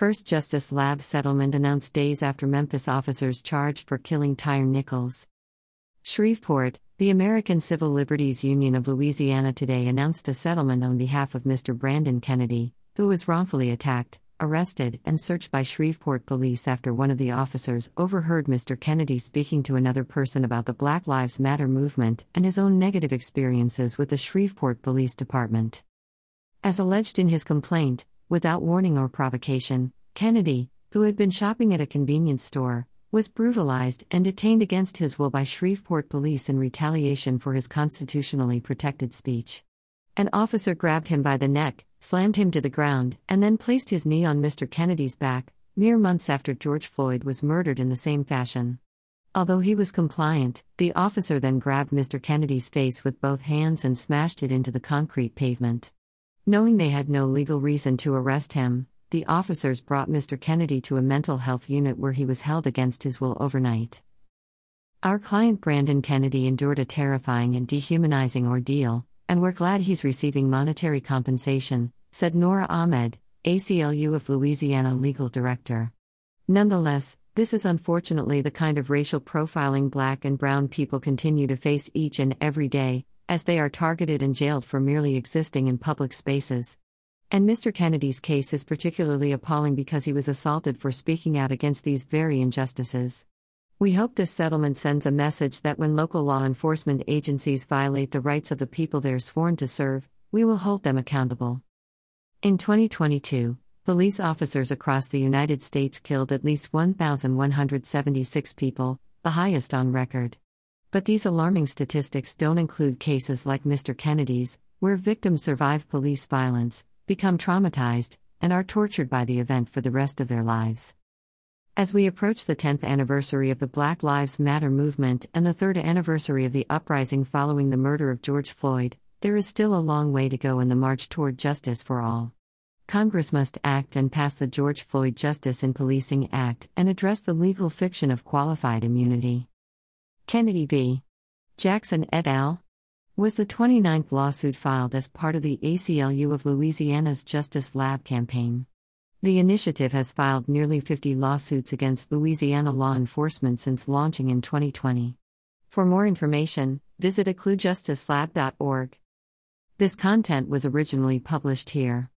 First Justice Lab settlement announced days after Memphis officers charged for killing Tyre Nichols. Shreveport, the American Civil Liberties Union of Louisiana today announced a settlement on behalf of Mr. Brandon Kennedy, who was wrongfully attacked, arrested, and searched by Shreveport police after one of the officers overheard Mr. Kennedy speaking to another person about the Black Lives Matter movement and his own negative experiences with the Shreveport Police Department. As alleged in his complaint, without warning or provocation, Kennedy, who had been shopping at a convenience store, was brutalized and detained against his will by Shreveport police in retaliation for his constitutionally protected speech. An officer grabbed him by the neck, slammed him to the ground, and then placed his knee on Mr. Kennedy's back, mere months after George Floyd was murdered in the same fashion. Although he was compliant, the officer then grabbed Mr. Kennedy's face with both hands and smashed it into the concrete pavement. Knowing they had no legal reason to arrest him, the officers brought Mr. Kennedy to a mental health unit where he was held against his will overnight. Our client Brandon Kennedy endured a terrifying and dehumanizing ordeal, and we're glad he's receiving monetary compensation, said Nora Ahmed, ACLU of Louisiana legal director. Nonetheless, this is unfortunately the kind of racial profiling black and brown people continue to face each and every day, as they are targeted and jailed for merely existing in public spaces. And Mr. Kennedy's case is particularly appalling because he was assaulted for speaking out against these very injustices. We hope this settlement sends a message that when local law enforcement agencies violate the rights of the people they're sworn to serve, we will hold them accountable. In 2022, police officers across the United States killed at least 1,176 people, the highest on record. But these alarming statistics don't include cases like Mr. Kennedy's, where victims survive police violence, become traumatized, and are tortured by the event for the rest of their lives. As we approach the 10th anniversary of the Black Lives Matter movement and the third anniversary of the uprising following the murder of George Floyd, there is still a long way to go in the march toward justice for all. Congress must act and pass the George Floyd Justice in Policing Act and address the legal fiction of qualified immunity. Kennedy v. Jackson et al. was the 29th lawsuit filed as part of the ACLU of Louisiana's Justice Lab campaign. The initiative has filed nearly 50 lawsuits against Louisiana law enforcement since launching in 2020. For more information, visit aclujusticelab.org. This content was originally published here.